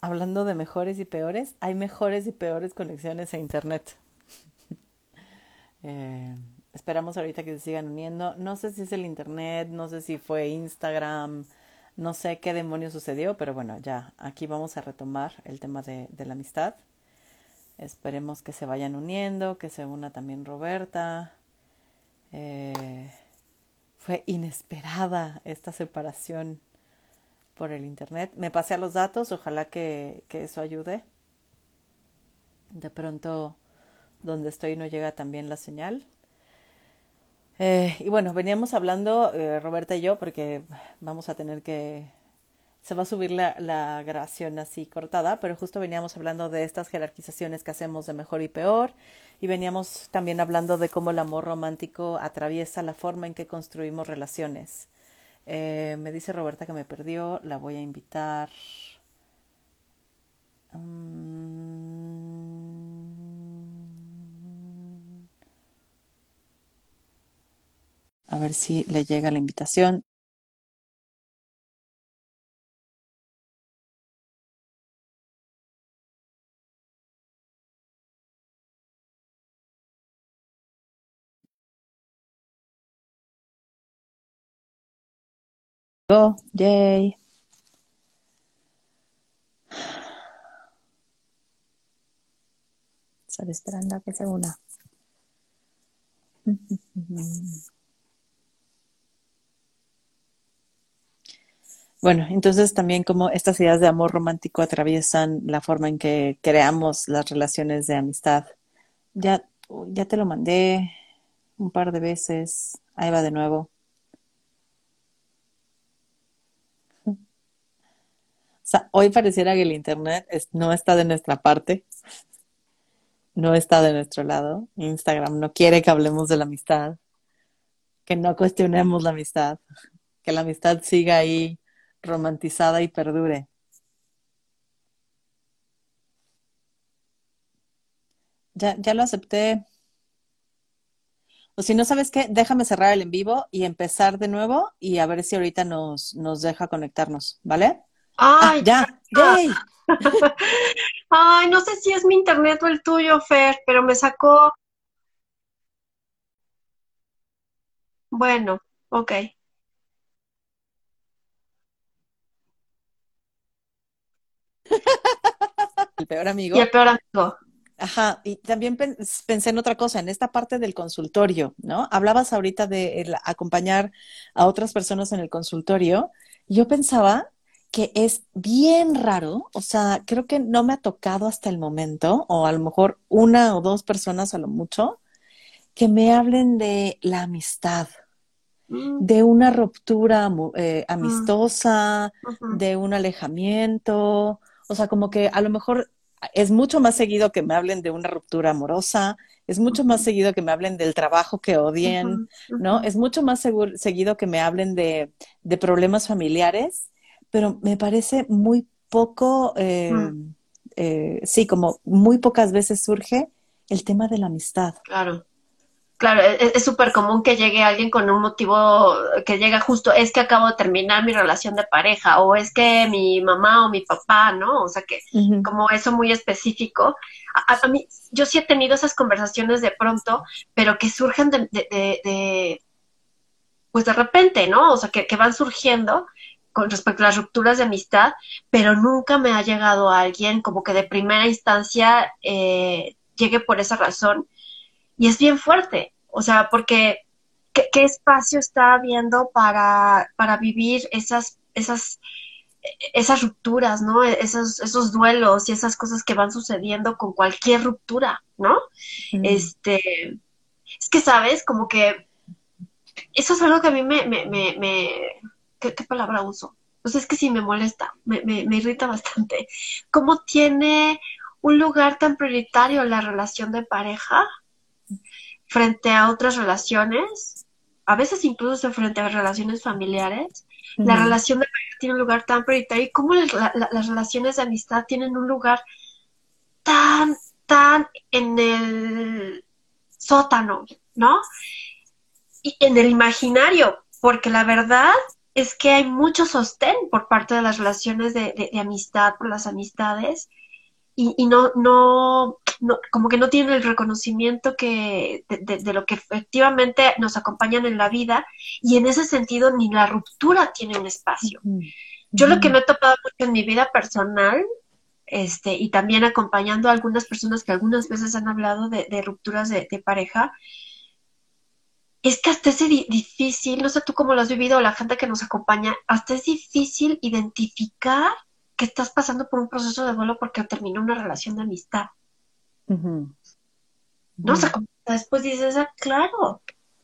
hablando de mejores y peores, hay mejores y peores conexiones a Internet. Eh, esperamos ahorita que se sigan uniendo. No sé si es el Internet, no sé si fue Instagram, no sé qué demonio sucedió, pero bueno, ya aquí vamos a retomar el tema de, de la amistad. Esperemos que se vayan uniendo, que se una también Roberta. Eh, fue inesperada esta separación por el internet. Me pasé a los datos, ojalá que, que eso ayude. De pronto, donde estoy no llega también la señal. Eh, y bueno, veníamos hablando, eh, Roberta y yo, porque vamos a tener que... Se va a subir la, la grabación así cortada, pero justo veníamos hablando de estas jerarquizaciones que hacemos de mejor y peor y veníamos también hablando de cómo el amor romántico atraviesa la forma en que construimos relaciones. Eh, me dice Roberta que me perdió, la voy a invitar. Mm. A ver si le llega la invitación. Go, yay. Estoy esperando a que se una. Bueno, entonces también como estas ideas de amor romántico atraviesan la forma en que creamos las relaciones de amistad. Ya, ya te lo mandé un par de veces. Ahí va de nuevo. Sea, hoy pareciera que el Internet no está de nuestra parte, no está de nuestro lado. Instagram no quiere que hablemos de la amistad, que no cuestionemos la amistad, que la amistad siga ahí romantizada y perdure. Ya, ya lo acepté. O si no sabes qué, déjame cerrar el en vivo y empezar de nuevo y a ver si ahorita nos, nos deja conectarnos, ¿vale? Ah, Ay, ya, yay. Ay, no sé si es mi internet o el tuyo, Fer, pero me sacó. Bueno, ok. El peor Y amigo. el peor amigo. Ajá, y también pen- pensé en otra cosa, en esta parte del consultorio, ¿no? Hablabas ahorita de el acompañar a otras personas en el consultorio. y Yo pensaba que es bien raro, o sea, creo que no me ha tocado hasta el momento, o a lo mejor una o dos personas a lo mucho, que me hablen de la amistad, Mm, de una ruptura eh, mm, amistosa, de un alejamiento, o sea, como que a lo mejor es mucho más seguido que me hablen de una ruptura amorosa, es mucho más seguido que me hablen del trabajo que odien, ¿no? Es mucho más seguido que me hablen de, de problemas familiares, pero me parece muy poco, eh, mm, eh, sí, como muy pocas veces surge el tema de la amistad. Claro. Claro, e- es súper común que llegue alguien con un motivo que llega justo, es que acabo de terminar mi relación de pareja, o es que mi mamá o mi papá, ¿no? O sea que como eso muy específico. A, a- a mí, yo sí he tenido esas conversaciones de pronto, pero que surgen de, de, de- de, pues de repente, ¿no? O sea, que, que van surgiendo con respecto a las rupturas de amistad, pero nunca me ha llegado a alguien como que de primera instancia eh, llegue por esa razón y es bien fuerte, o sea, porque ¿qué, qué espacio está habiendo para, para vivir esas, esas, esas rupturas, ¿no? Esos, esos duelos y esas cosas que van sucediendo con cualquier ruptura, ¿no? Este, es que, ¿sabes? Como que eso es algo que a mí me, me, me, me ¿qué, qué palabra uso? Pues es que sí me molesta, me, me, me irrita bastante. ¿Cómo tiene un lugar tan prioritario la relación de pareja frente a otras relaciones, a veces incluso frente a relaciones familiares, la relación de pareja tiene un lugar tan prioritario y cómo la- la- las relaciones de amistad tienen un lugar tan, tan en el sótano, ¿no? Y en el imaginario, porque la verdad es que hay mucho sostén por parte de las relaciones de, amistad, por las amistades, y, no, no, como que no tienen el reconocimiento que, de, lo que efectivamente nos acompañan en la vida, y en ese sentido ni la ruptura tiene un espacio. Yo lo que me he topado mucho en mi vida personal, este, y también acompañando a algunas personas que algunas veces han hablado de, rupturas de, pareja, es que hasta es difícil, no sé tú cómo lo has vivido o la gente que nos acompaña, hasta es difícil identificar que estás pasando por un proceso de duelo porque terminó una relación de amistad. No, sé cómo después dices, ah, claro,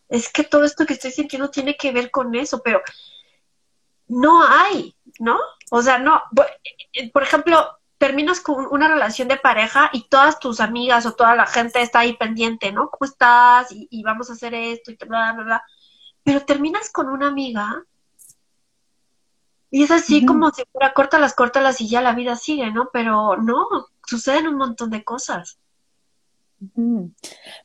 es que todo esto que estoy sintiendo tiene que ver con eso, pero no hay, ¿no? O sea, no, por ejemplo, terminas con una relación de pareja y todas tus amigas o toda la gente está ahí pendiente, ¿no? ¿Cómo estás? Y, vamos a hacer esto y bla, bla, bla. Pero terminas con una amiga y es así como si fuera córtalas, córtalas y ya la vida sigue, ¿no? Pero no, suceden un montón de cosas.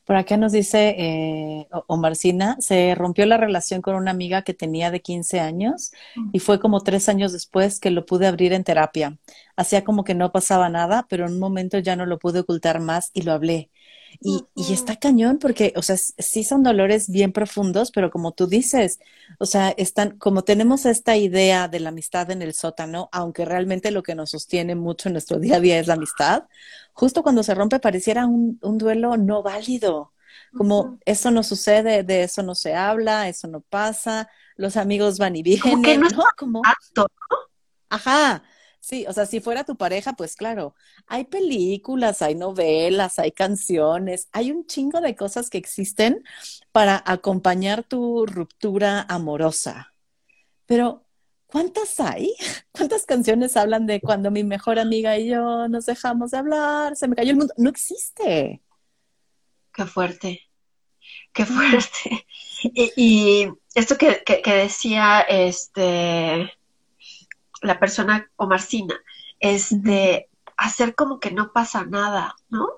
Por acá nos dice eh, Omarcina, se rompió la relación con una amiga que tenía de 15 años y fue como tres años después que lo pude abrir en terapia. Hacía como que no pasaba nada, pero en un momento ya no lo pude ocultar más y lo hablé. Y, y, está cañón porque, o sea, sí son dolores bien profundos, pero como tú dices, o sea, están, como tenemos esta idea de la amistad en el sótano, aunque realmente lo que nos sostiene mucho en nuestro día a día es la amistad, justo cuando se rompe pareciera un, un duelo no válido, como eso no sucede, de eso no se habla, eso no pasa, los amigos van y vienen, como que no, ¿no? Como... Ajá, Sí, o sea, si fuera tu pareja, pues claro, hay películas, hay novelas, hay canciones, hay un chingo de cosas que existen para acompañar tu ruptura amorosa. Pero, ¿cuántas hay? ¿Cuántas canciones hablan de cuando mi mejor amiga y yo nos dejamos de hablar, se me cayó el mundo? No existe. Qué fuerte, qué fuerte. Y, esto que, que decía, este la persona o Marcina, es de hacer como que no pasa nada, ¿no?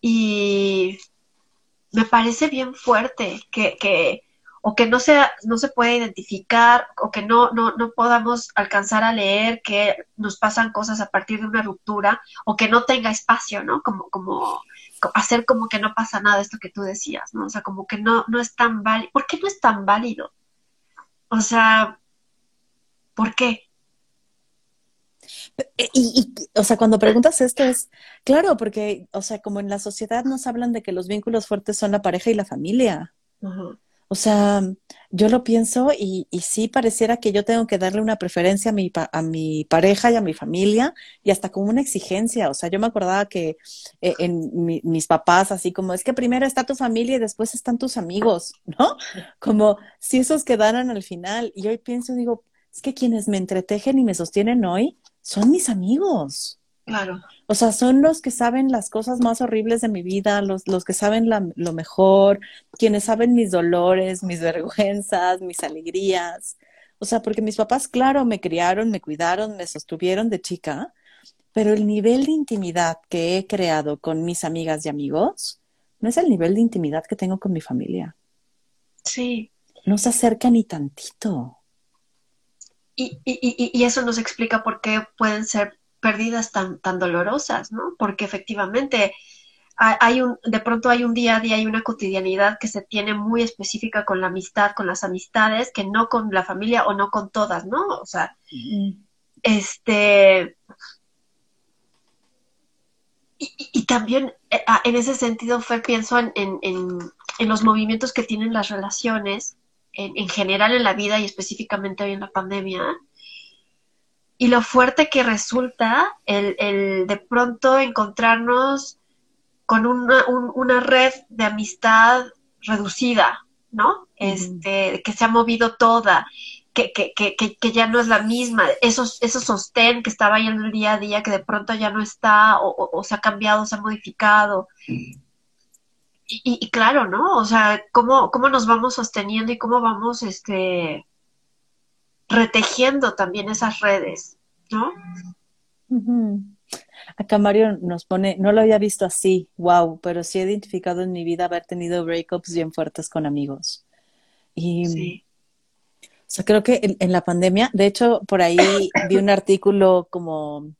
Y me parece bien fuerte que, que o que no sea, no se puede identificar, o que no, no, no podamos alcanzar a leer que nos pasan cosas a partir de una ruptura, o que no tenga espacio, ¿no? Como, como hacer como que no pasa nada, esto que tú decías, ¿no? O sea, como que no, no es tan válido. ¿Por qué no es tan válido? O sea, ¿por qué? Eh, y, o sea, cuando preguntas esto es, claro, porque, o sea, como en la sociedad nos hablan de que los vínculos fuertes son la pareja y la familia. O sea, yo lo pienso y, y, sí pareciera que yo tengo que darle una preferencia a mi, a mi pareja y a mi familia y hasta como una exigencia. O sea, yo me acordaba que eh, en mis papás, así como, es que primero está tu familia y después están tus amigos, ¿no? Como si esos quedaran al final. Y hoy pienso, digo, es que quienes me entretejen y me sostienen hoy son mis amigos. Claro. O sea, son los que saben las cosas más horribles de mi vida, los, los que saben lo mejor, quienes saben mis dolores, mis vergüenzas, mis alegrías. O sea, porque mis papás, claro, me criaron, me cuidaron, me sostuvieron de chica, pero el nivel de intimidad que he creado con mis amigas y amigos no es el nivel de intimidad que tengo con mi familia. Sí. No se acerca ni tantito. Y, eso nos explica por qué pueden ser pérdidas tan, tan dolorosas, ¿no? Porque efectivamente hay un, de pronto hay un día a día, hay una cotidianidad que se tiene muy específica con la amistad, con las amistades, que no con la familia o no con todas, ¿no? O sea, este... Y, también eh, en ese sentido fue, pienso en, en los movimientos que tienen las relaciones en, general en la vida y específicamente hoy en la pandemia. Y lo fuerte que resulta el, el de pronto encontrarnos con una, una, red de amistad reducida, ¿no? Este, que se ha movido toda, que, que, que, que, ya no es la misma, esos, esos sostén que estaba ahí en el día a día, que de pronto ya no está, o, o se ha cambiado, se ha modificado y, claro, ¿no? O sea, ¿cómo, cómo nos vamos sosteniendo y cómo vamos este, retejiendo también esas redes, ¿no? Acá Mario nos pone, no lo había visto así, wow, pero sí he identificado en mi vida haber tenido breakups bien fuertes con amigos. Y, sí. sea, creo que en, la pandemia, de hecho, por ahí vi un artículo como,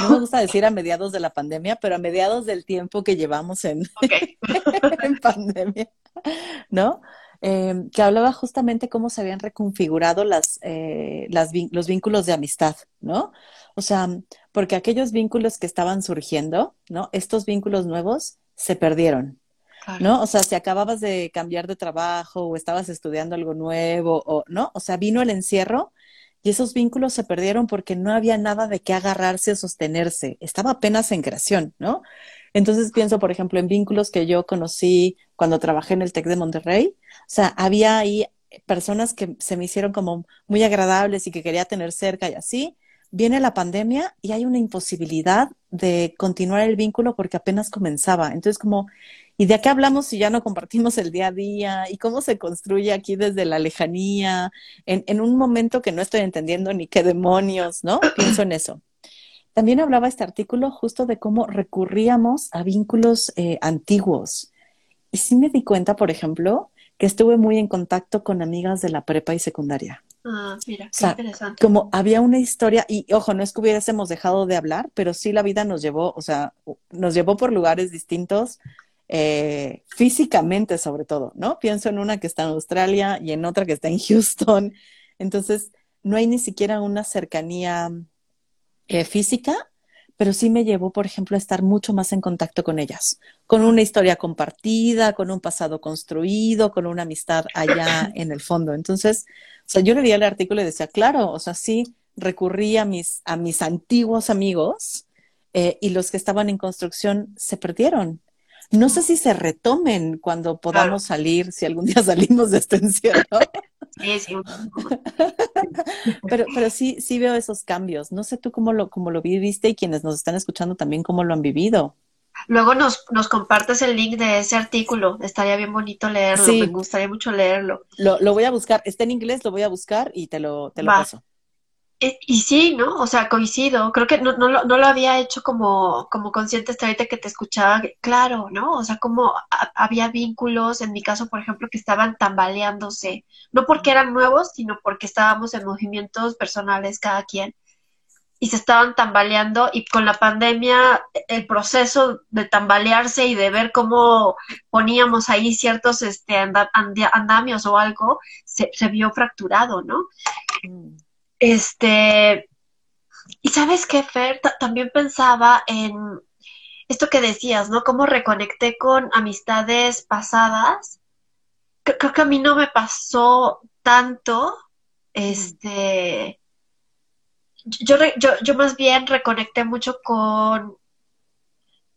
no me gusta decir a mediados de la pandemia, pero a mediados del tiempo que llevamos en, en pandemia, ¿no? Em, que hablaba justamente cómo se habían reconfigurado las, eh, las, los vínculos de amistad, ¿no? O sea, porque aquellos vínculos que estaban surgiendo, ¿no? Estos vínculos nuevos se perdieron, ¿no? O sea, si acababas de cambiar de trabajo o estabas estudiando algo nuevo, o, ¿no? O sea, vino el encierro y esos vínculos se perdieron porque no había nada de qué agarrarse o sostenerse. Estaba apenas en creación, ¿no? Entonces pienso, por ejemplo, en vínculos que yo conocí cuando trabajé en el TEC de Monterrey. O sea, había ahí personas que se me hicieron como muy agradables y que quería tener cerca y así. Viene la pandemia y hay una imposibilidad de continuar el vínculo porque apenas comenzaba. Entonces, como, ¿y de qué hablamos si ya no compartimos el día a día? ¿Y cómo se construye aquí desde la lejanía? En, en un momento que no estoy entendiendo ni qué demonios, ¿no? Pienso en eso. También hablaba este artículo justo de cómo recurríamos a vínculos eh, antiguos. Y sí me di cuenta, por ejemplo, que estuve muy en contacto con amigas de la prepa y secundaria. Ah, mira, qué interesante. Como había una historia, y ojo, no es que hubiésemos dejado de hablar, pero sí la vida nos llevó, o sea, nos llevó por lugares distintos, eh, físicamente sobre todo, ¿no? Pienso en una que está en Australia y en otra que está en Houston. Entonces, no hay ni siquiera una cercanía eh, física, pero sí me llevó, por ejemplo, a estar mucho más en contacto con ellas, con una historia compartida, con un pasado construido, con una amistad allá en el fondo. Entonces, o sea, yo leía el artículo y decía, claro, o sea, sí recurrí a mis, a mis antiguos amigos eh, y los que estaban en construcción se perdieron. No sé si se retomen cuando podamos salir, si algún día salimos de este encierro. Sí, sí. pero, pero sí, sí veo esos cambios. No sé tú cómo lo, cómo lo viviste y quienes nos están escuchando también cómo lo han vivido. Luego nos, nos compartes el link de ese artículo. Estaría bien bonito leerlo. Me gustaría mucho leerlo. Lo, lo, voy a buscar. Está en inglés, lo voy a buscar y te lo, te lo paso. Eh, y, sí, ¿no? O sea, coincido. Creo que no, no, lo, no lo había hecho como, como consciente hasta ahorita que te escuchaba. Claro, ¿no? O sea, como había vínculos, en mi caso, por ejemplo, que estaban tambaleándose. No porque eran nuevos, sino porque estábamos en movimientos personales cada quien. Y se estaban tambaleando y con la pandemia el proceso de tambalearse y de ver cómo poníamos ahí ciertos este, andamios o algo, se, se vio fracturado, ¿no? Mm. Este, y sabes qué, Fer, también pensaba en esto que decías, ¿no? Cómo reconecté con amistades pasadas. creo que a mí no me pasó tanto, este, yo, yo, yo más bien reconecté mucho con,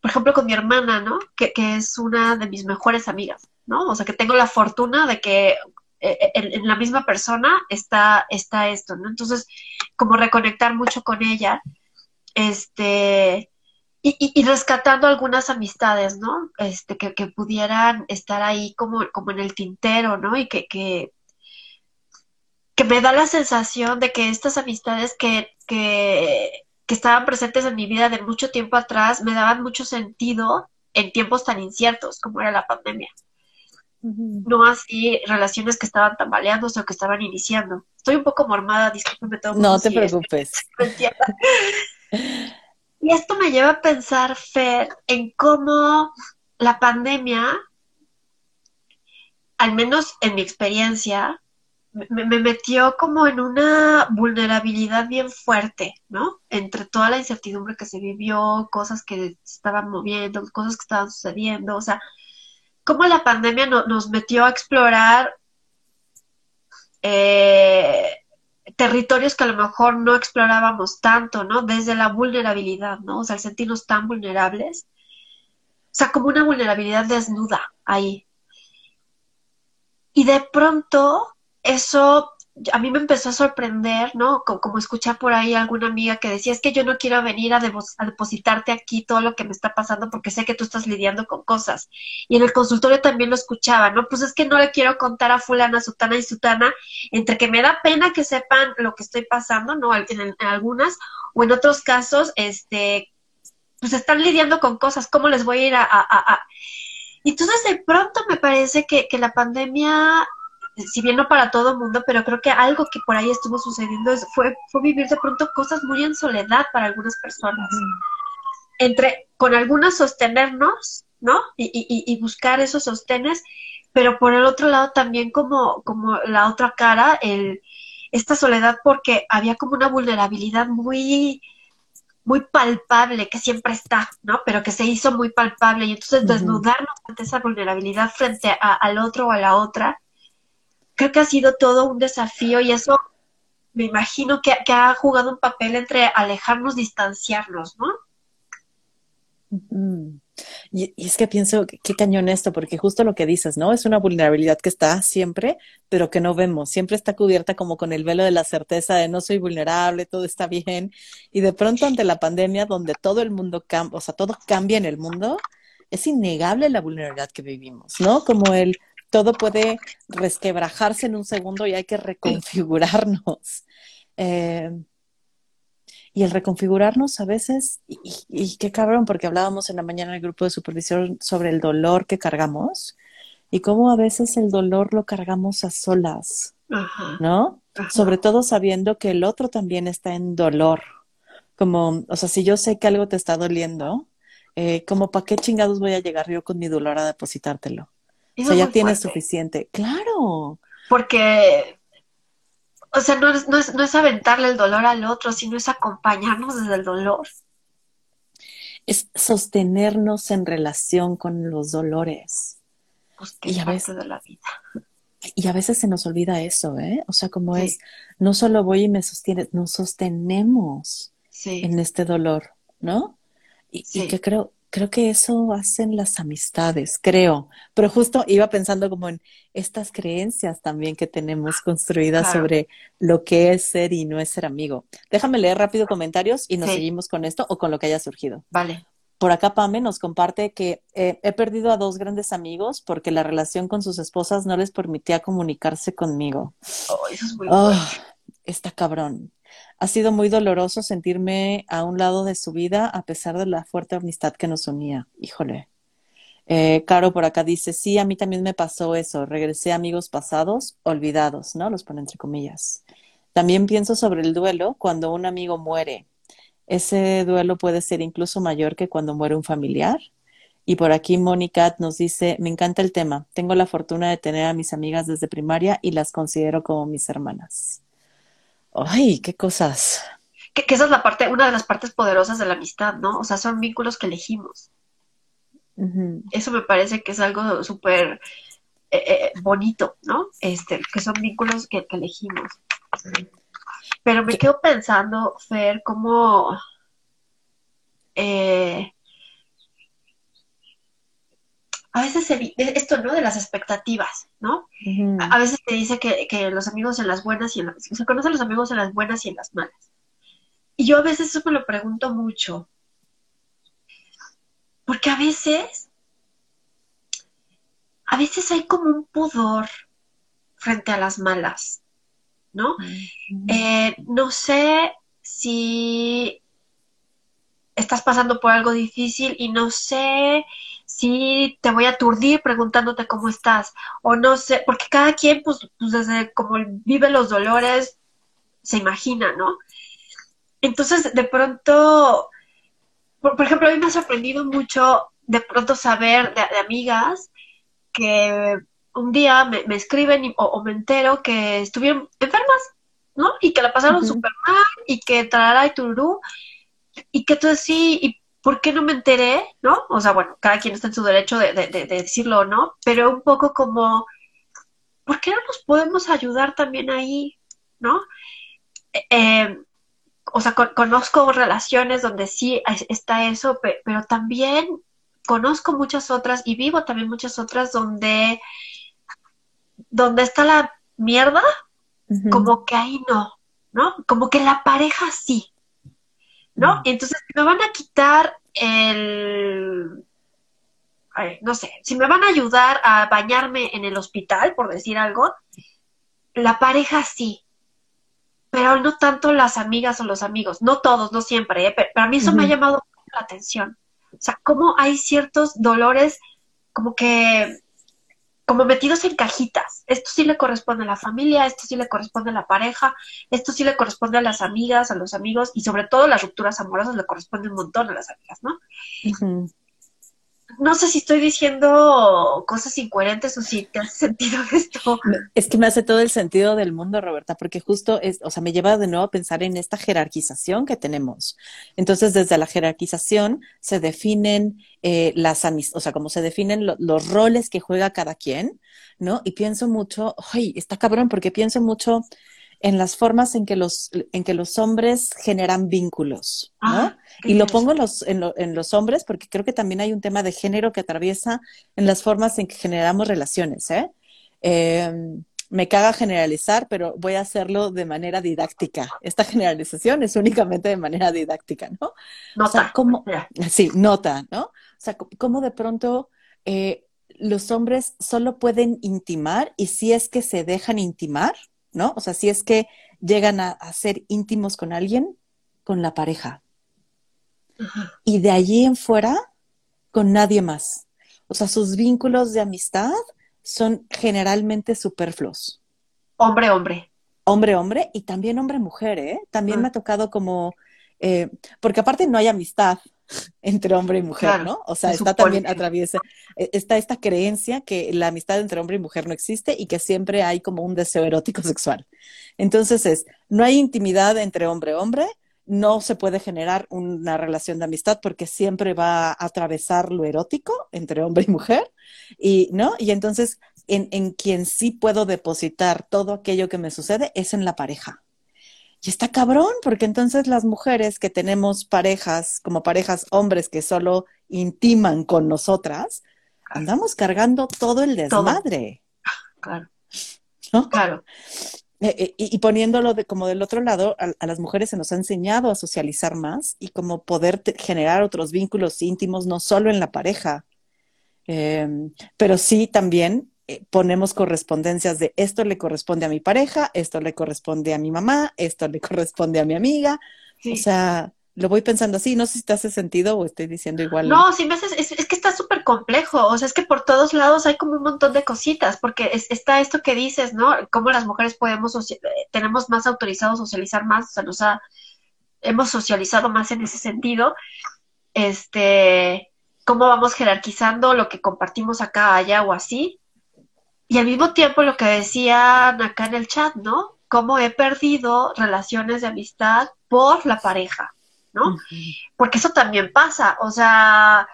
por ejemplo, con mi hermana, ¿no? Que, que es una de mis mejores amigas, ¿no? O sea, que tengo la fortuna de que eh, en, la misma persona está, está esto, ¿no? Entonces, como reconectar mucho con ella, este, y, rescatando algunas amistades, ¿no? Este, que, pudieran estar ahí como, como en el tintero, ¿no? Y que, que, que me da la sensación de que estas amistades que, que, que estaban presentes en mi vida de mucho tiempo atrás me daban mucho sentido en tiempos tan inciertos como era la pandemia no así relaciones que estaban tambaleándose o que estaban iniciando. Estoy un poco mormada, discúlpeme todo. No te preocupes. y esto me lleva a pensar, Fer, en cómo la pandemia, al menos en mi experiencia, me, me, metió como en una vulnerabilidad bien fuerte, ¿no? Entre toda la incertidumbre que se vivió, cosas que se estaban moviendo, cosas que estaban sucediendo, o sea, cómo la pandemia nos metió a explorar eh, territorios que a lo mejor no explorábamos tanto, ¿no? Desde la vulnerabilidad, ¿no? O sea, el sentirnos tan vulnerables. O sea, como una vulnerabilidad desnuda ahí. Y de pronto eso a mí me empezó a sorprender, ¿no? Como, escuchar por ahí a alguna amiga que decía, es que yo no quiero venir a, depositarte aquí todo lo que me está pasando porque sé que tú estás lidiando con cosas. Y en el consultorio también lo escuchaba, ¿no? Pues es que no le quiero contar a fulana, sutana y sutana, entre que me da pena que sepan lo que estoy pasando, ¿no? En, algunas, o en otros casos, este, pues están lidiando con cosas, ¿cómo les voy a ir a... a, a... Entonces de pronto me parece que, que la pandemia si bien no para todo el mundo, pero creo que algo que por ahí estuvo sucediendo fue, fue vivir de pronto cosas muy en soledad para algunas personas. Entre, con algunas sostenernos, ¿no? Y, y, y, buscar esos sostenes, pero por el otro lado también como, como la otra cara, el, esta soledad porque había como una vulnerabilidad muy, muy palpable que siempre está, ¿no? Pero que se hizo muy palpable y entonces desnudarnos ante esa vulnerabilidad frente a, al otro o a la otra, creo que ha sido todo un desafío y eso me imagino que, que ha jugado un papel entre alejarnos, distanciarnos, ¿no? Y, es que pienso, qué cañón esto, porque justo lo que dices, ¿no? Es una vulnerabilidad que está siempre, pero que no vemos. Siempre está cubierta como con el velo de la certeza de no soy vulnerable, todo está bien. Y de pronto ante la pandemia, donde todo el mundo cambia, o sea, todo cambia en el mundo, es innegable la vulnerabilidad que vivimos, ¿no? Como el todo puede resquebrajarse en un segundo y hay que reconfigurarnos. Eh, y el reconfigurarnos a veces, y, qué cabrón, porque hablábamos en la mañana en el grupo de supervisión sobre el dolor que cargamos y cómo a veces el dolor lo cargamos a solas, ¿no? Sobre todo sabiendo que el otro también está en dolor. Como, o sea, si yo sé que algo te está doliendo, eh, como para qué chingados voy a llegar yo con mi dolor a depositártelo. O sea, ya tienes suficiente. Claro. Porque o sea, no es, no, es, no es aventarle el dolor al otro, sino es acompañarnos desde el dolor. Es sostenernos en relación con los dolores. Pues y a veces de la vida. Y a veces se nos olvida eso, ¿eh? O sea, como es, no solo voy y me sostiene, nos sostenemos en este dolor, ¿no? Y, y que creo, creo que eso hacen las amistades, creo. Pero justo iba pensando como en estas creencias también que tenemos construidas sobre lo que es ser y no es ser amigo. Déjame leer rápido comentarios y nos seguimos con esto o con lo que haya surgido. Vale. Por acá Pame nos comparte que eh, he perdido a dos grandes amigos porque la relación con sus esposas no les permitía comunicarse conmigo. Oh, eso es muy oh, está cabrón. Ha sido muy doloroso sentirme a un lado de su vida a pesar de la fuerte amistad que nos unía. Híjole. Eh, Caro por acá dice, sí, a mí también me pasó eso. Regresé a amigos pasados, olvidados, ¿no? Los pone entre comillas. También pienso sobre el duelo cuando un amigo muere. Ese duelo puede ser incluso mayor que cuando muere un familiar. Y por aquí Mónica nos dice, me encanta el tema. Tengo la fortuna de tener a mis amigas desde primaria y las considero como mis hermanas. Ay, qué cosas. Que, esa es la parte, una de las partes poderosas de la amistad, ¿no? O sea, son vínculos que elegimos. Eso me parece que es algo súper eh, eh, bonito, ¿no? Este, que son vínculos que, elegimos. Pero me quedo pensando, Fer, cómo eh, a veces se, esto, ¿no? De las expectativas, ¿no? a, veces te dice que, los amigos en las buenas y en las, se conocen los amigos en las buenas y en las malas. Y yo a veces eso me lo pregunto mucho. Porque a veces, a veces hay como un pudor frente a las malas, ¿no? Eh, no sé si estás pasando por algo difícil y no sé si te voy a aturdir preguntándote cómo estás, o no sé, porque cada quien, pues, pues desde como vive los dolores, se imagina, ¿no? Entonces, de pronto, por, ejemplo, a mí me ha sorprendido mucho de pronto saber de, amigas que un día me, escriben o, me entero que estuvieron enfermas, ¿no? Y que la pasaron súper mal y que trará y tururú, y que tú sí, y ¿por qué no me enteré? ¿No? O sea, bueno, cada quien está en su derecho de, decirlo o no, pero un poco como, ¿por qué no nos podemos ayudar también ahí? ¿No? Eh, eh, o sea, conozco relaciones donde sí está eso, pero también conozco muchas otras y vivo también muchas otras donde, donde está la mierda, como que ahí no, ¿no? Como que la pareja sí, ¿no? Y entonces me van a quitar el, no sé, si me van a ayudar a bañarme en el hospital, por decir algo, la pareja sí, pero no tanto las amigas o los amigos, no todos, no siempre, ¿eh? pero, a mí eso me ha llamado la atención. O sea, cómo hay ciertos dolores como que como metidos en cajitas. Esto sí le corresponde a la familia, esto sí le corresponde a la pareja, esto sí le corresponde a las amigas, a los amigos y sobre todo las rupturas amorosas le corresponde un montón a las amigas, ¿no? No sé si estoy diciendo cosas incoherentes o si te hace sentido esto. Es que me hace todo el sentido del mundo, Roberta, porque justo es, o sea, me lleva de nuevo a pensar en esta jerarquización que tenemos. Entonces, desde la jerarquización se definen eh, las amistades, o sea, como se definen los roles que juega cada quien, ¿no? Y pienso mucho, ay, está cabrón, porque pienso mucho en las formas en que los, en que los hombres generan vínculos, ¿no? Ah, y lo pongo en los, en, en, los hombres porque creo que también hay un tema de género que atraviesa en las formas en que generamos relaciones, ¿eh? Em, me caga generalizar, pero voy a hacerlo de manera didáctica. Esta generalización es únicamente de manera didáctica, ¿no? Nota. sí, nota, ¿no? O sea, cómo de pronto eh, los hombres solo pueden intimar y si es que se dejan intimar, ¿no? O sea, si es que llegan a, ser íntimos con alguien, con la pareja. Y de allí en fuera, con nadie más. O sea, sus vínculos de amistad son generalmente superfluos. Hombre, hombre. Hombre, hombre, y también hombre, mujer, ¿eh? También me ha tocado como, eh, porque aparte no hay amistad, entre hombre y mujer, ¿no? O sea, está también atraviesa, e, está esta creencia que la amistad entre hombre y mujer no existe y que siempre hay como un deseo erótico sexual. Entonces es, no hay intimidad entre hombre y hombre, no se puede generar una relación de amistad porque siempre va a atravesar lo erótico entre hombre y mujer, y, ¿no? Y entonces en, en quien sí puedo depositar todo aquello que me sucede es en la pareja. Y está cabrón, porque entonces las mujeres que tenemos parejas, como parejas hombres que solo intiman con nosotras, andamos cargando todo el desmadre. Claro. ¿No? Claro. Eh, eh, y, poniéndolo de, como del otro lado, a, las mujeres se nos ha enseñado a socializar más y como poder generar otros vínculos íntimos, no solo en la pareja, em, pero sí también ponemos correspondencias de esto le corresponde a mi pareja, esto le corresponde a mi mamá, esto le corresponde a mi amiga. O sea, lo voy pensando así, no sé si te hace sentido o estoy diciendo igual. No, sí me hace, es, que está súper complejo, o sea, es que por todos lados hay como un montón de cositas, porque está esto que dices, ¿no? Cómo las mujeres podemos, eh, tenemos más autorizado socializar más, o sea, nos ha, hemos socializado más en ese sentido, este, cómo vamos jerarquizando lo que compartimos acá, allá o así, y al mismo tiempo lo que decían acá en el chat, ¿no? Cómo he perdido relaciones de amistad por la pareja, ¿no? Porque eso también pasa, o sea,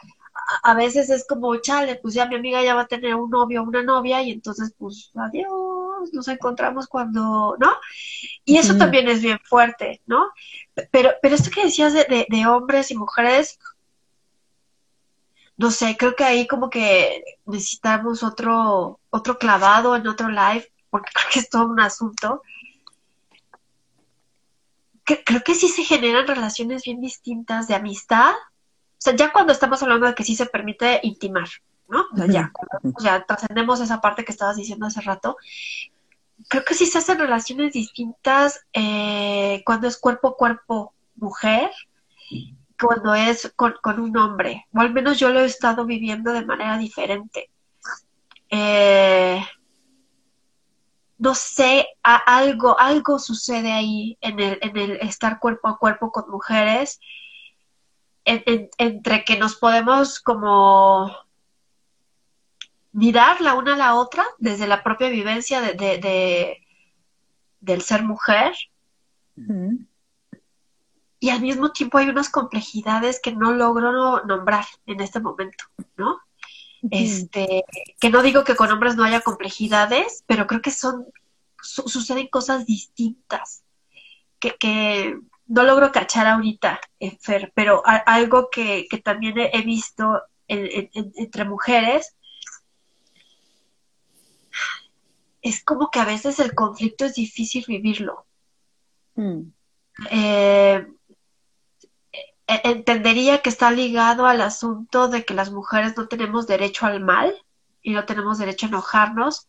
a, veces es como, chale, pues ya mi amiga ya va a tener un novio o una novia y entonces pues adiós, nos encontramos cuando, ¿no? Y eso también es bien fuerte, ¿no? Pero, pero esto que decías de, de hombres y mujeres, no sé, creo que ahí como que necesitamos otro, otro clavado en otro live, porque creo que es todo un asunto. creo que sí se generan relaciones bien distintas de amistad. O sea, ya cuando estamos hablando de que sí se permite intimar, ¿no? O sea, ya, ya trascendemos esa parte que estabas diciendo hace rato. Creo que sí se hacen relaciones distintas eh, cuando es cuerpo a cuerpo mujer cuando es con, un hombre, o al menos yo lo he estado viviendo de manera diferente. Eh, no sé, algo, algo sucede ahí en el, en el estar cuerpo a cuerpo con mujeres, entre que nos podemos como mirar la una a la otra desde la propia vivencia de, del ser mujer y al mismo tiempo hay unas complejidades que no logro nombrar en este momento, ¿no? Este, que no digo que con hombres no haya complejidades, pero creo que son, suceden cosas distintas, que, no logro cachar ahorita, eh, Fer, pero algo que, también he, visto entre mujeres es como que a veces el conflicto es difícil vivirlo. Mm. Eh, entendería que está ligado al asunto de que las mujeres no tenemos derecho al mal y no tenemos derecho a enojarnos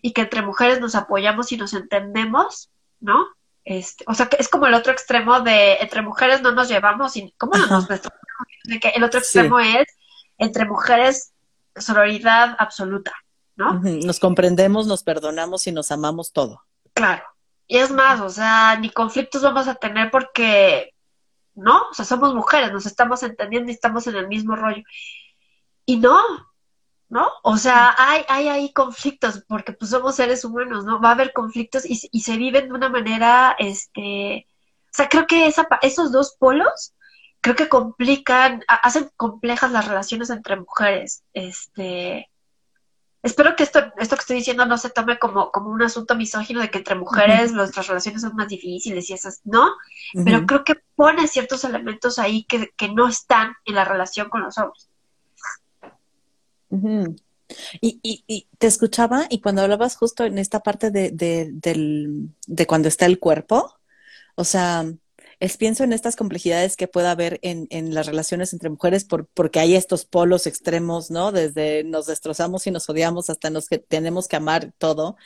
y que entre mujeres nos apoyamos y nos entendemos, ¿no? Este, o sea, que es como el otro extremo de entre mujeres no nos llevamos y cómo no nos que el otro extremo es entre mujeres sororidad absoluta, ¿no? Nos comprendemos, nos perdonamos y nos amamos todo. Claro. Y es más, o sea, ni conflictos vamos a tener porque, ¿no? O sea, somos mujeres, nos estamos entendiendo y estamos en el mismo rollo. Y no, ¿no? O sea, hay, hay ahí conflictos porque pues somos seres humanos, ¿no? Va a haber conflictos y, y se viven de una manera, este, o sea, creo que esa, esos dos polos creo que complican, hacen complejas las relaciones entre mujeres. Este, espero que esto, esto que estoy diciendo no se tome como, como un asunto misógino de que entre mujeres nuestras relaciones son más difíciles y esas, ¿no? Pero creo que pone ciertos elementos ahí que, que, no están en la relación con los hombres. y, y, y, te escuchaba y cuando hablabas justo en esta parte de, de, del, de cuando está el cuerpo, o sea, es pienso en estas complejidades que pueda haber en, en las relaciones entre mujeres por, porque hay estos polos extremos, ¿no? Desde nos destrozamos y nos odiamos hasta nos que tenemos que amar todo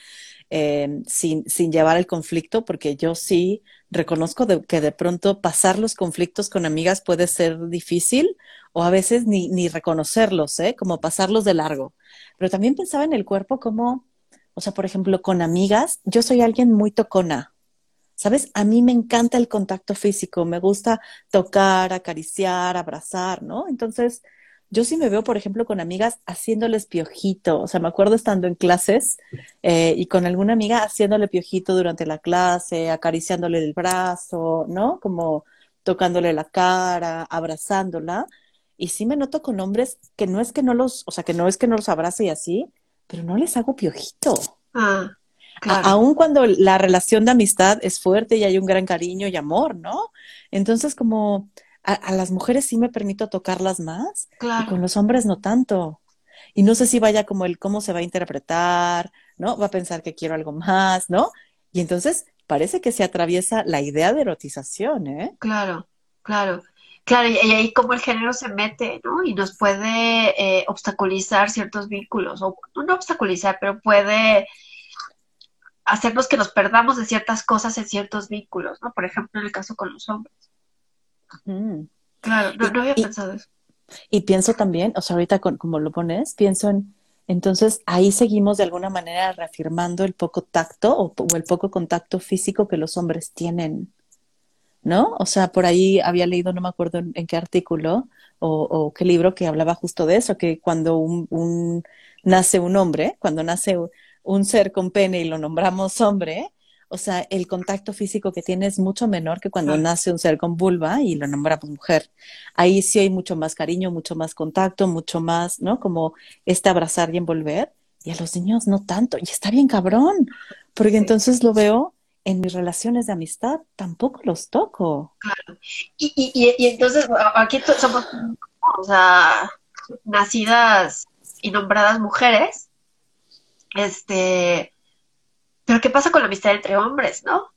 eh, sin, sin llevar el conflicto, porque yo sí reconozco de, que de pronto pasar los conflictos con amigas puede ser difícil o a veces ni, ni reconocerlos, ¿eh? Como pasarlos de largo. Pero también pensaba en el cuerpo como, o sea, por ejemplo, con amigas, yo soy alguien muy tocona, ¿Sabes? A mí me encanta el contacto físico, me gusta tocar, acariciar, abrazar, ¿no? Entonces, yo sí me veo, por ejemplo, con amigas haciéndoles piojito. O sea, me acuerdo estando en clases eh, y con alguna amiga haciéndole piojito durante la clase, acariciándole el brazo, ¿no? Como tocándole la cara, abrazándola. Y sí me noto con hombres que no es que no los, o sea, que no es que no los abrace y así, pero no les hago piojito. Ah. Aún cuando la relación de amistad es fuerte y hay un gran cariño y amor, ¿no? Entonces, como a, las mujeres sí me permito tocarlas más, y con los hombres no tanto. Y no sé si vaya como el cómo se va a interpretar, ¿no? Va a pensar que quiero algo más, ¿no? Y entonces parece que se atraviesa la idea de erotización, ¿eh? Claro, claro. Claro, y ahí como el género se mete, ¿no? Y nos puede eh, obstaculizar ciertos vínculos, o no obstaculizar, pero puede hacernos que nos perdamos de ciertas cosas en ciertos vínculos, ¿no? Por ejemplo, en el caso con los hombres. Claro, no, había pensado eso. Y pienso también, o sea, ahorita como lo pones, pienso en, entonces ahí seguimos de alguna manera reafirmando el poco tacto o, el poco contacto físico que los hombres tienen, ¿no? O sea, por ahí había leído, no me acuerdo en, qué artículo o, o, qué libro que hablaba justo de eso, que cuando un, un nace un hombre, cuando nace un ser con pene y lo nombramos hombre, o sea, el contacto físico que tiene es mucho menor que cuando nace un ser con vulva y lo nombramos mujer. Ahí sí hay mucho más cariño, mucho más contacto, mucho más, ¿no? Como este abrazar y envolver. Y a los niños no tanto. Y está bien cabrón, porque entonces lo veo en mis relaciones de amistad, tampoco los toco. Claro. Y, y, y entonces aquí somos, o sea, nacidas y nombradas mujeres este, pero ¿qué pasa con la amistad entre hombres, no?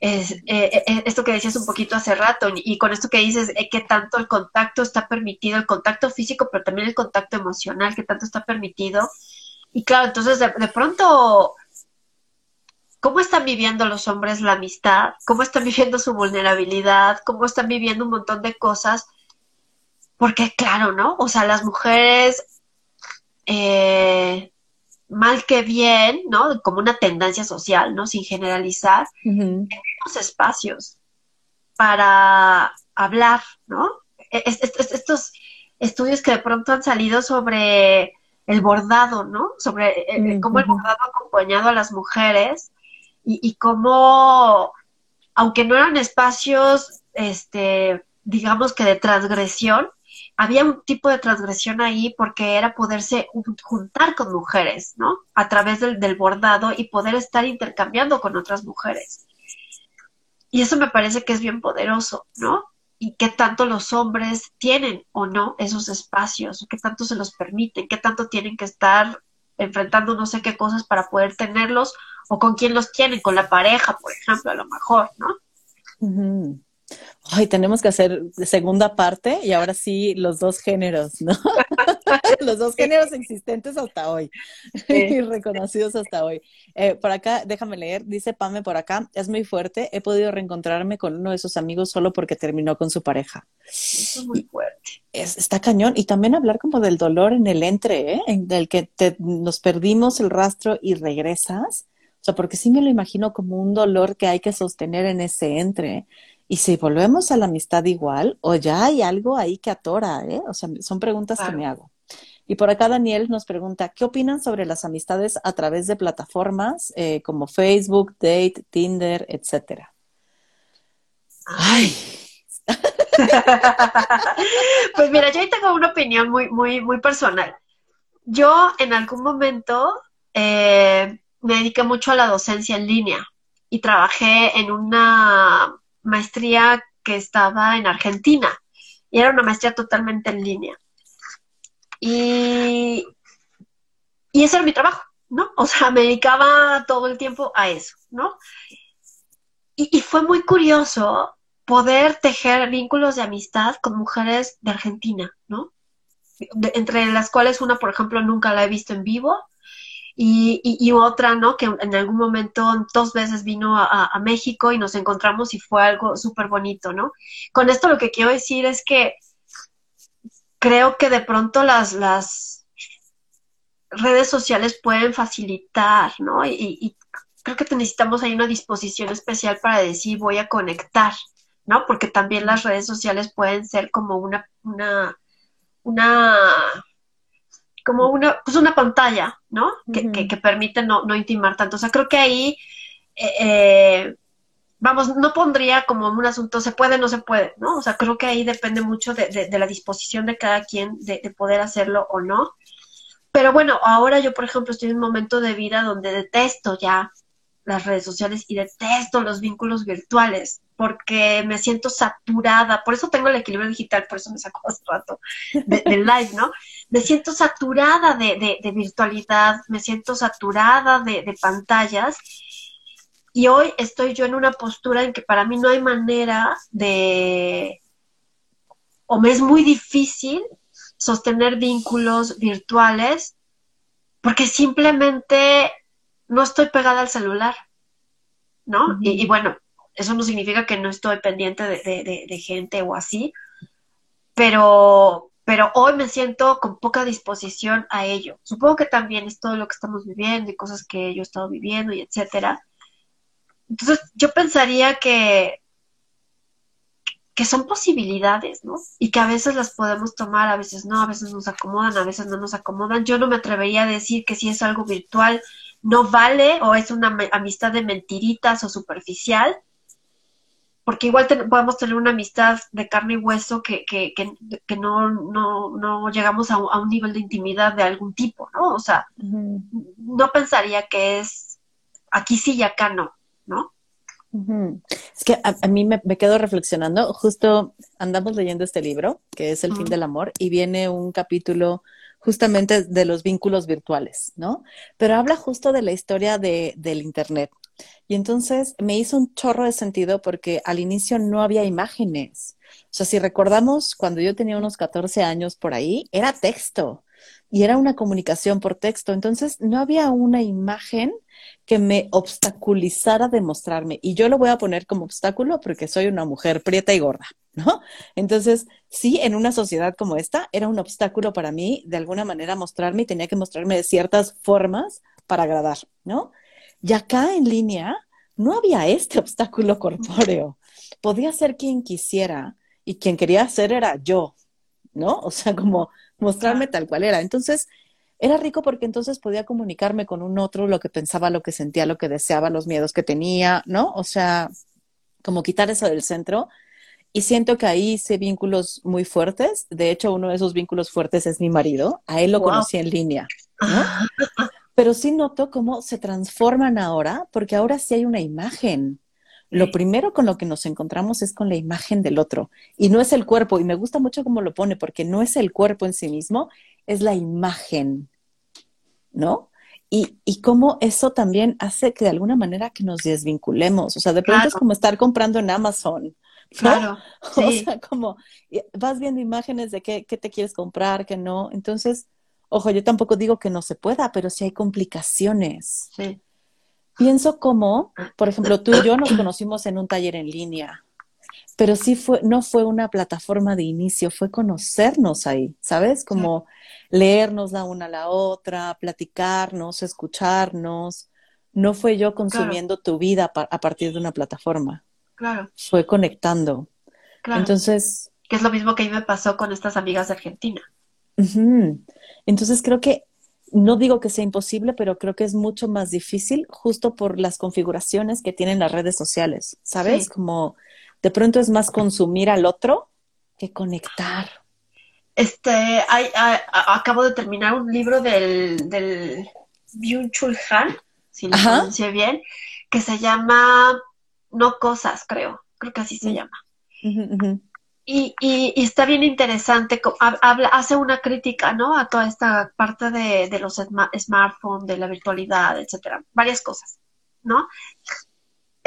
Es, eh, eh, eh, esto que decías un poquito hace rato y, con esto que dices, eh, que tanto el contacto está permitido, el contacto físico, pero también el contacto emocional, que tanto está permitido. Y claro, entonces de, de pronto, ¿cómo están viviendo los hombres la amistad? ¿Cómo están viviendo su vulnerabilidad? ¿Cómo están viviendo un montón de cosas? Porque claro, ¿no? O sea, las mujeres... Eh, mal que bien, ¿no? Como una tendencia social, ¿no? Sin generalizar, tenemos espacios para hablar, ¿no? E-, estos estudios que de pronto han salido sobre el bordado, ¿no? Sobre eh, eh, cómo el bordado ha acompañado a las mujeres y, y cómo, aunque no eran espacios, este, digamos que de transgresión, había un tipo de transgresión ahí porque era poderse juntar con mujeres, ¿no? A través del, bordado y poder estar intercambiando con otras mujeres. Y eso me parece que es bien poderoso, ¿no? Y qué tanto los hombres tienen o no esos espacios, qué tanto se los permiten, qué tanto tienen que estar enfrentando no sé qué cosas para poder tenerlos o con quién los tienen, con la pareja, por ejemplo, a lo mejor, ¿no? Ay, tenemos que hacer segunda parte y ahora sí los dos géneros, ¿no? los dos géneros existentes hasta hoy y reconocidos hasta hoy. Eh, por acá, déjame leer, dice Pame por acá, es muy fuerte, he podido reencontrarme con uno de sus amigos solo porque terminó con su pareja. es muy fuerte. está cañón. Y también hablar como del dolor en el entre, ¿eh? en el que nos perdimos el rastro y regresas. O sea, porque sí me lo imagino como un dolor que hay que sostener en ese entre. Y si volvemos a la amistad igual, o ya hay algo ahí que atora, ¿eh? O sea, son preguntas que me hago. Y por acá Daniel nos pregunta, ¿qué opinan sobre las amistades a través de plataformas eh, como Facebook, Date, Tinder, etcétera? Ay. pues mira, yo ahí tengo una opinión muy, muy, muy personal. Yo en algún momento eh, me dediqué mucho a la docencia en línea y trabajé en una maestría que estaba en Argentina y era una maestría totalmente en línea. Y, y ese era mi trabajo, ¿no? O sea, me dedicaba todo el tiempo a eso, ¿no? Y, fue muy curioso poder tejer vínculos de amistad con mujeres de Argentina, ¿no? entre las cuales una, por ejemplo, nunca la he visto en vivo, y, y, otra, ¿no? Que en algún momento dos veces vino a, México y nos encontramos y fue algo súper bonito, ¿no? Con esto lo que quiero decir es que creo que de pronto las, las redes sociales pueden facilitar, ¿no? Y, y creo que necesitamos ahí una disposición especial para decir voy a conectar, ¿no? Porque también las redes sociales pueden ser como una, una, una como una, pues una pantalla, ¿no? que, que, permite no, no, intimar tanto. O sea, creo que ahí, eh, eh, vamos, no pondría como un asunto, se puede, no se puede, ¿no? O sea, creo que ahí depende mucho de, de, la disposición de cada quien de, de, poder hacerlo o no. Pero bueno, ahora yo, por ejemplo, estoy en un momento de vida donde detesto ya las redes sociales y detesto los vínculos virtuales porque me siento saturada, por eso tengo el equilibrio digital, por eso me sacó hace rato del de live, ¿no? Me siento saturada de, de, virtualidad, me siento saturada de, de, pantallas y hoy estoy yo en una postura en que para mí no hay manera de, o me es muy difícil sostener vínculos virtuales porque simplemente no estoy pegada al celular, ¿no? y, bueno, eso no significa que no estoy pendiente de, gente o así, pero, pero hoy me siento con poca disposición a ello. Supongo que también es todo lo que estamos viviendo y cosas que yo he estado viviendo y etcétera. Entonces, yo pensaría que, que son posibilidades, ¿no? Y que a veces las podemos tomar, a veces no, a veces nos acomodan, a veces no nos acomodan. Yo no me atrevería a decir que si es algo virtual no vale o es una amistad de mentiritas o superficial, porque igual podemos tener una amistad de carne y hueso que, que, que, no, no, no, llegamos a, un nivel de intimidad de algún tipo, ¿no? O sea, no pensaría que es aquí sí y acá no, ¿no? Es que a, mí me, me, quedo reflexionando, justo andamos leyendo este libro, que es El fin del amor, y viene un capítulo justamente de los vínculos virtuales, ¿no? Pero habla justo de la historia de, del Internet. Y entonces me hizo un chorro de sentido porque al inicio no había imágenes. O sea, si recordamos cuando yo tenía unos 14 años por ahí, era texto y era una comunicación por texto. Entonces no había una imagen que me obstaculizara de mostrarme. Y yo lo voy a poner como obstáculo porque soy una mujer prieta y gorda, ¿no? Entonces, sí, en una sociedad como esta, era un obstáculo para mí de alguna manera mostrarme y tenía que mostrarme de ciertas formas para agradar, ¿no? Y acá en línea no había este obstáculo corpóreo. Podía ser quien quisiera y quien quería ser era yo, ¿no? O sea, como mostrarme tal cual era. Entonces, era rico porque entonces podía comunicarme con un otro lo que pensaba, lo que sentía, lo que deseaba, los miedos que tenía, ¿no? O sea, como quitar eso del centro. Y siento que ahí hice vínculos muy fuertes. De hecho, uno de esos vínculos fuertes es mi marido. A él lo conocí en línea. ¿no? Pero sí noto cómo se transforman ahora, porque ahora sí hay una imagen. Lo primero con lo que nos encontramos es con la imagen del otro. Y no es el cuerpo. Y me gusta mucho cómo lo pone, porque no es el cuerpo en sí mismo, es la imagen, ¿no? Y, y cómo eso también hace que de alguna manera que nos desvinculemos. O sea, de pronto es como estar comprando en Amazon, Claro. O sea, como vas viendo imágenes de qué, qué te quieres comprar, qué no. Entonces, ojo, yo tampoco digo que no se pueda, pero sí hay complicaciones. Sí. Pienso como, por ejemplo, tú y yo nos conocimos en un taller en línea, pero sí fue, no fue una plataforma de inicio, fue conocernos ahí, ¿sabes? Como leernos la una a la otra, platicarnos, escucharnos. No fue yo consumiendo tu vida a partir de una plataforma. Claro. Fue conectando. Claro. Entonces. Que es lo mismo que a mí me pasó con estas amigas de Argentina. Entonces creo que, no digo que sea imposible, pero creo que es mucho más difícil justo por las configuraciones que tienen las redes sociales, ¿sabes? Como de pronto es más consumir al otro que conectar. Este, hay, acabo de terminar un libro del, del Byung-Chul Han, si lo pronuncié bien, que se llama No Cosas, creo, creo que así se llama. Y, y, está bien interesante, hace una crítica, ¿no? A toda esta parte de, de los smartphones, de la virtualidad, etcétera, varias cosas, ¿no?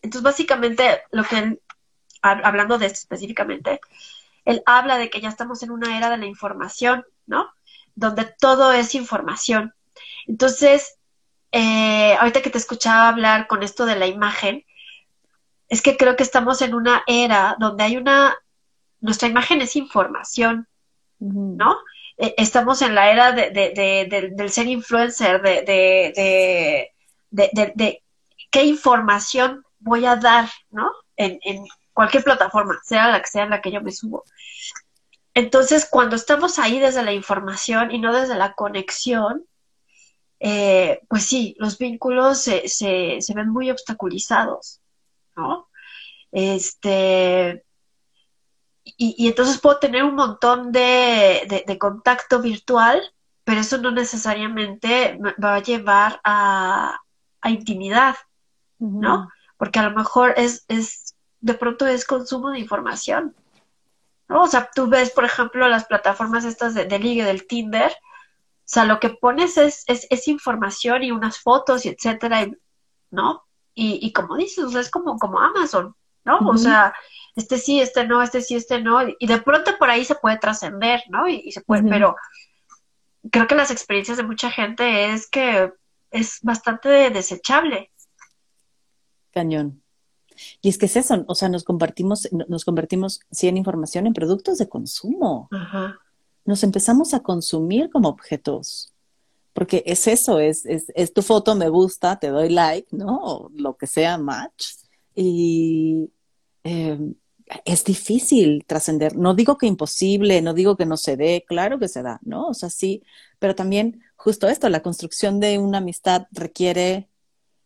Entonces, básicamente, lo que, hablando de esto específicamente, él habla de que ya estamos en una era de la información, ¿no? Donde todo es información. Entonces, eh, ahorita que te escuchaba hablar con esto de la imagen, es que creo que estamos en una era donde hay una, nuestra imagen es información, ¿no? E, estamos en la era de, del ser influencer, de, de, qué información voy a dar, ¿no? En, en, cualquier plataforma, sea la que sea en la que yo me subo. Entonces, cuando estamos ahí desde la información y no desde la conexión, eh, pues sí, los vínculos se, se, se, ven muy obstaculizados, ¿no? Este, y, y entonces puedo tener un montón de, de, contacto virtual, pero eso no necesariamente va a llevar a, a intimidad, ¿no? Porque a lo mejor es, es de pronto es consumo de información. ¿no? O sea, tú ves, por ejemplo, las plataformas estas de, de ligue del Tinder, o sea, lo que pones es, es, información y unas fotos y etcétera, ¿no? Y, y como dices, o sea, es como, como Amazon, ¿no? O sea, este sí, este no, este sí, este no, y de pronto por ahí se puede trascender, ¿no? Y, se puede, pero creo que las experiencias de mucha gente es que es bastante desechable. Cañón. Y es que es eso, o sea, nos compartimos, nos convertimos, sí, en información en productos de consumo. Nos empezamos a consumir como objetos. Porque es eso, es, es, es, tu foto, me gusta, te doy like, ¿no? O lo que sea, match. Y em, es difícil trascender. No digo que imposible, no digo que no se dé, claro que se da, ¿no? O sea, sí, pero también justo esto, la construcción de una amistad requiere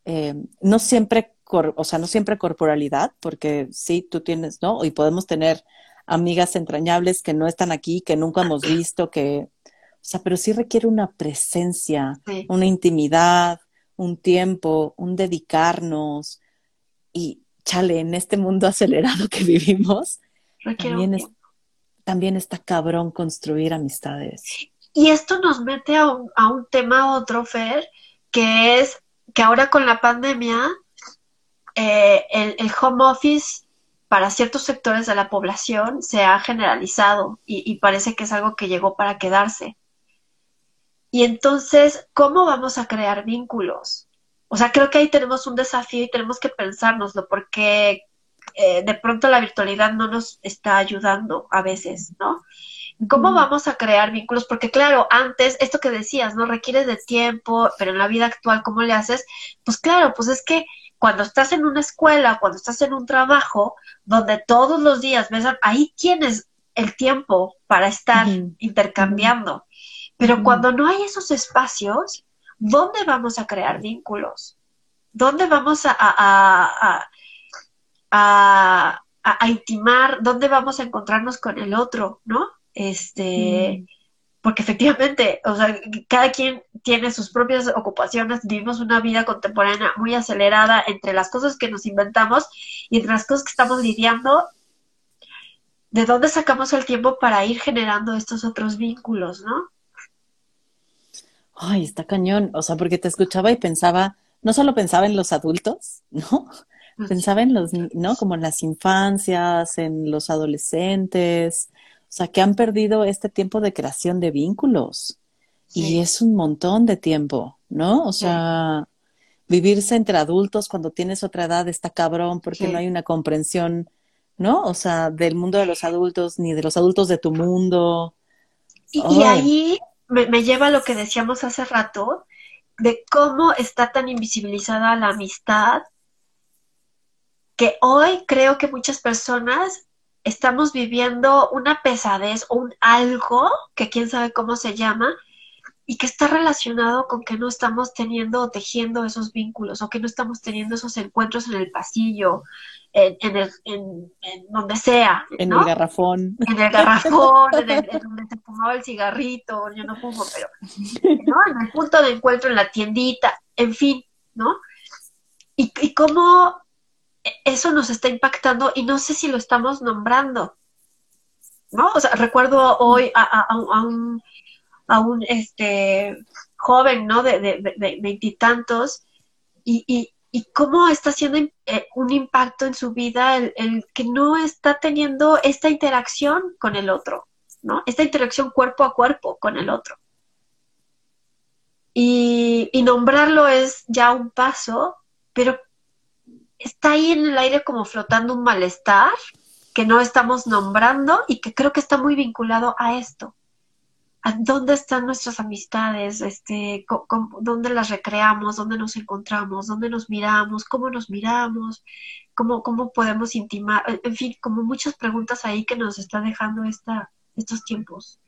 em, no siempre o sea, no siempre corporalidad, porque sí, tú tienes, ¿no? Y podemos tener amigas entrañables que no están aquí, que nunca hemos visto, que, sea, pero sí requiere una presencia, una intimidad, un tiempo, un dedicarnos. Y chale, en este mundo acelerado que vivimos, también, es, también está cabrón construir amistades. Y esto nos mete a un, a un tema otro, Fer, que es que ahora con la pandemia eh, el, home office para ciertos sectores de la población se ha generalizado y, parece que es algo que llegó para quedarse. Y entonces, ¿cómo vamos a crear vínculos? O sea, creo que ahí tenemos un desafío y tenemos que pensárnoslo porque eh, de pronto la virtualidad no nos está ayudando a veces, ¿no? ¿Cómo vamos a crear vínculos? Porque claro, antes, esto que decías, ¿no? Requiere de tiempo, pero en la vida actual, ¿cómo le haces? Pues claro, pues es que cuando estás en una escuela, cuando estás en un trabajo, donde todos los días ves, ahí tienes el tiempo para estar intercambiando. Pero cuando no hay esos espacios, ¿dónde vamos a crear vínculos? ¿Dónde vamos a, a, a, a intimar? ¿Dónde vamos a encontrarnos con el otro? ¿No? Este, porque efectivamente, o sea, cada quien tiene sus propias ocupaciones, vivimos una vida contemporánea muy acelerada entre las cosas que nos inventamos y entre las cosas que estamos lidiando. ¿De dónde sacamos el tiempo para ir generando estos otros vínculos, no? Ay, está cañón. O sea, porque te escuchaba y pensaba, no solo pensaba en los adultos, ¿no? Pensaba en los, ¿no? Como en las infancias, en los adolescentes, o sea, que han perdido este tiempo de creación de vínculos. Y es un montón de tiempo, ¿no? O sea, vivirse entre adultos cuando tienes otra edad está cabrón porque no hay una comprensión, ¿no? O sea, del mundo de los adultos ni de los adultos de tu mundo. Y, ahí me, me, lleva a lo que decíamos hace rato, de cómo está tan invisibilizada la amistad, que hoy creo que muchas personas estamos viviendo una pesadez o un algo, que quién sabe cómo se llama, y que está relacionado con que no estamos teniendo o tejiendo esos vínculos o que no estamos teniendo esos encuentros en el pasillo, en, el, en, donde sea. En el garrafón. En el garrafón, en, donde se fumaba el cigarrito, yo no fumo, pero ¿no? en el punto de encuentro, en la tiendita, en fin, ¿no? Y, y cómo eso nos está impactando y no sé si lo estamos nombrando. ¿No? O sea, recuerdo hoy a, a un a un este, joven, ¿no? De veintitantos, y, y, y, cómo está haciendo eh, un impacto en su vida el, que no está teniendo esta interacción con el otro, ¿no? Esta interacción cuerpo a cuerpo con el otro. Y, y nombrarlo es ya un paso, pero está ahí en el aire como flotando un malestar que no estamos nombrando y que creo que está muy vinculado a esto dónde están nuestras amistades, este, dónde las recreamos, dónde nos encontramos, dónde nos miramos, cómo nos miramos, cómo, podemos intimar, en fin, como muchas preguntas ahí que nos está dejando esta, estos tiempos.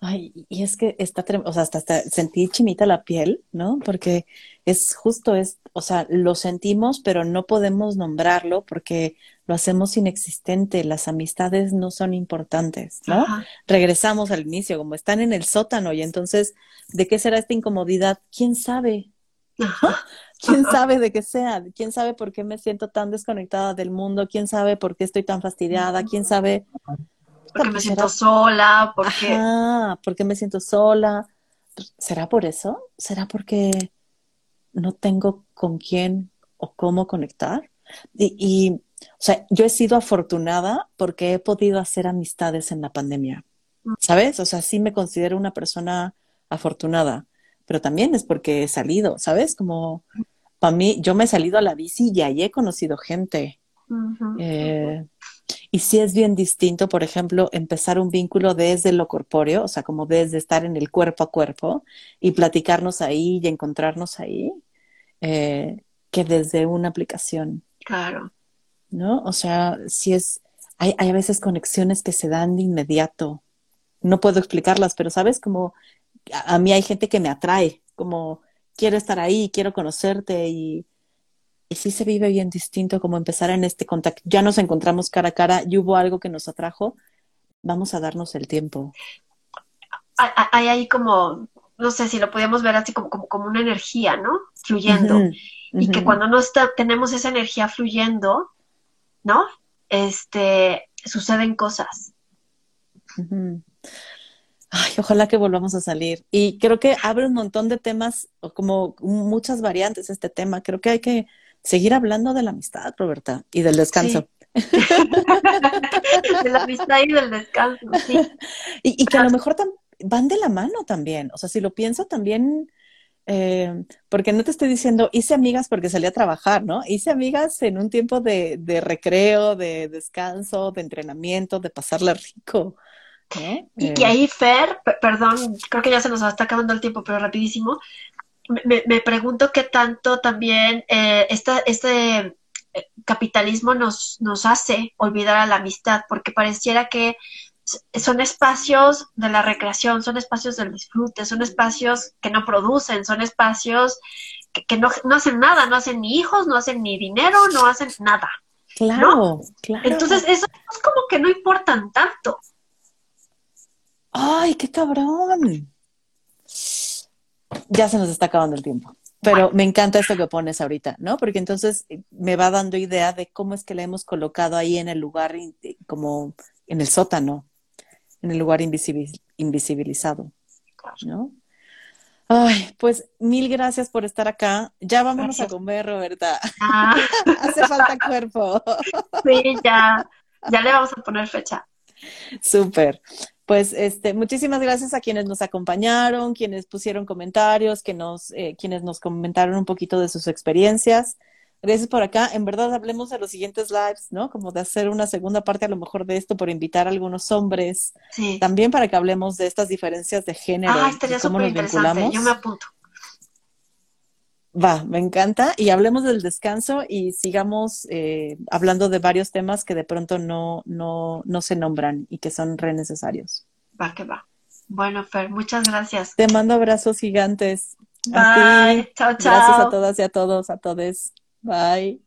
Ay, y es que está, o sea, hasta, hasta, sentí chinita la piel, ¿no? Porque es justo, es, o sea, lo sentimos, pero no podemos nombrarlo porque lo hacemos inexistente, las amistades no son importantes, ¿no? Regresamos al inicio, como están en el sótano y entonces, ¿de qué será esta incomodidad? ¿Quién sabe? ¿Quién sabe de qué sea? ¿Quién sabe por qué me siento tan desconectada del mundo? ¿Quién sabe por qué estoy tan fastidiada? ¿Quién sabe? Porque me siento sola, porque... Porque me siento sola. ¿Será por eso? ¿Será porque no tengo con quién o cómo conectar? y o sea, yo he sido afortunada porque he podido hacer amistades en la pandemia, ¿sabes? O sea, sí me considero una persona afortunada, pero también es porque he salido, ¿sabes? Como para mí, yo me he salido a la bici y ahí he conocido gente. Eh, y sí es bien distinto, por ejemplo, empezar un vínculo desde lo corpóreo, o sea, como desde estar en el cuerpo a cuerpo y platicarnos ahí y encontrarnos ahí, eh, que desde una aplicación. Claro. ¿No? O sea, si es, hay, hay a veces conexiones que se dan de inmediato. No puedo explicarlas, pero sabes, como a, mí hay gente que me atrae, como quiero estar ahí, quiero conocerte y, y sí se vive bien distinto como empezar en este contacto. Ya nos encontramos cara a cara y hubo algo que nos atrajo, vamos a darnos el tiempo. Hay ahí como, no sé si lo podemos ver así como, como, como una energía, ¿no? Fluyendo. Y que cuando no está, tenemos esa energía fluyendo, ¿no? Este, suceden cosas. Ay, ojalá que volvamos a salir. Y creo que abre un montón de temas, o como muchas variantes este tema. Creo que hay que seguir hablando de la amistad, Roberta, y del descanso. de la amistad y del descanso, sí. Y, y que a lo mejor van de la mano también. O sea, si lo pienso también, eh, porque no te estoy diciendo, hice amigas porque salí a trabajar, ¿no? Hice amigas en un tiempo de, de recreo, de descanso, de entrenamiento, de pasarla rico. Y, que eh, ahí, Fer, perdón, creo que ya se nos está acabando el tiempo, pero rapidísimo, me, me pregunto qué tanto también eh, esta, este eh, capitalismo nos, nos hace olvidar a la amistad, porque pareciera que son espacios de la recreación, son espacios del disfrute, son espacios que no producen, son espacios que, no, hacen nada, no hacen ni hijos, no hacen ni dinero, no hacen nada. Claro, claro. Entonces, eso es como que no importan tanto. ¡Ay, qué cabrón! Ya se nos está acabando el tiempo. Pero me encanta esto que pones ahorita, ¿no? Porque entonces eh, me va dando idea de cómo es que la hemos colocado ahí en el lugar, como en el sótano, en el lugar invisibilizado, ¿no? Ay, pues mil gracias por estar acá. Ya vámonos a comer, Roberta. Ah. Hace falta cuerpo. sí, ya, ya le vamos a poner fecha. Súper. Pues este, muchísimas gracias a quienes nos acompañaron, quienes pusieron comentarios, que nos, eh, quienes nos comentaron un poquito de sus experiencias. Gracias por acá. En verdad, hablemos de los siguientes lives, ¿no? Como de hacer una segunda parte a lo mejor de esto por invitar a algunos hombres. Sí. También para que hablemos de estas diferencias de género. Ah, estaría súper interesante. Yo me apunto. Va, me encanta. Y hablemos del descanso y sigamos eh, hablando de varios temas que de pronto no, no, no se nombran y que son re necesarios. Va, que va. Bueno, Fer, muchas gracias. Te mando abrazos gigantes. Bye. Chao, chao. Gracias a todas y a todos, a todos. Bye.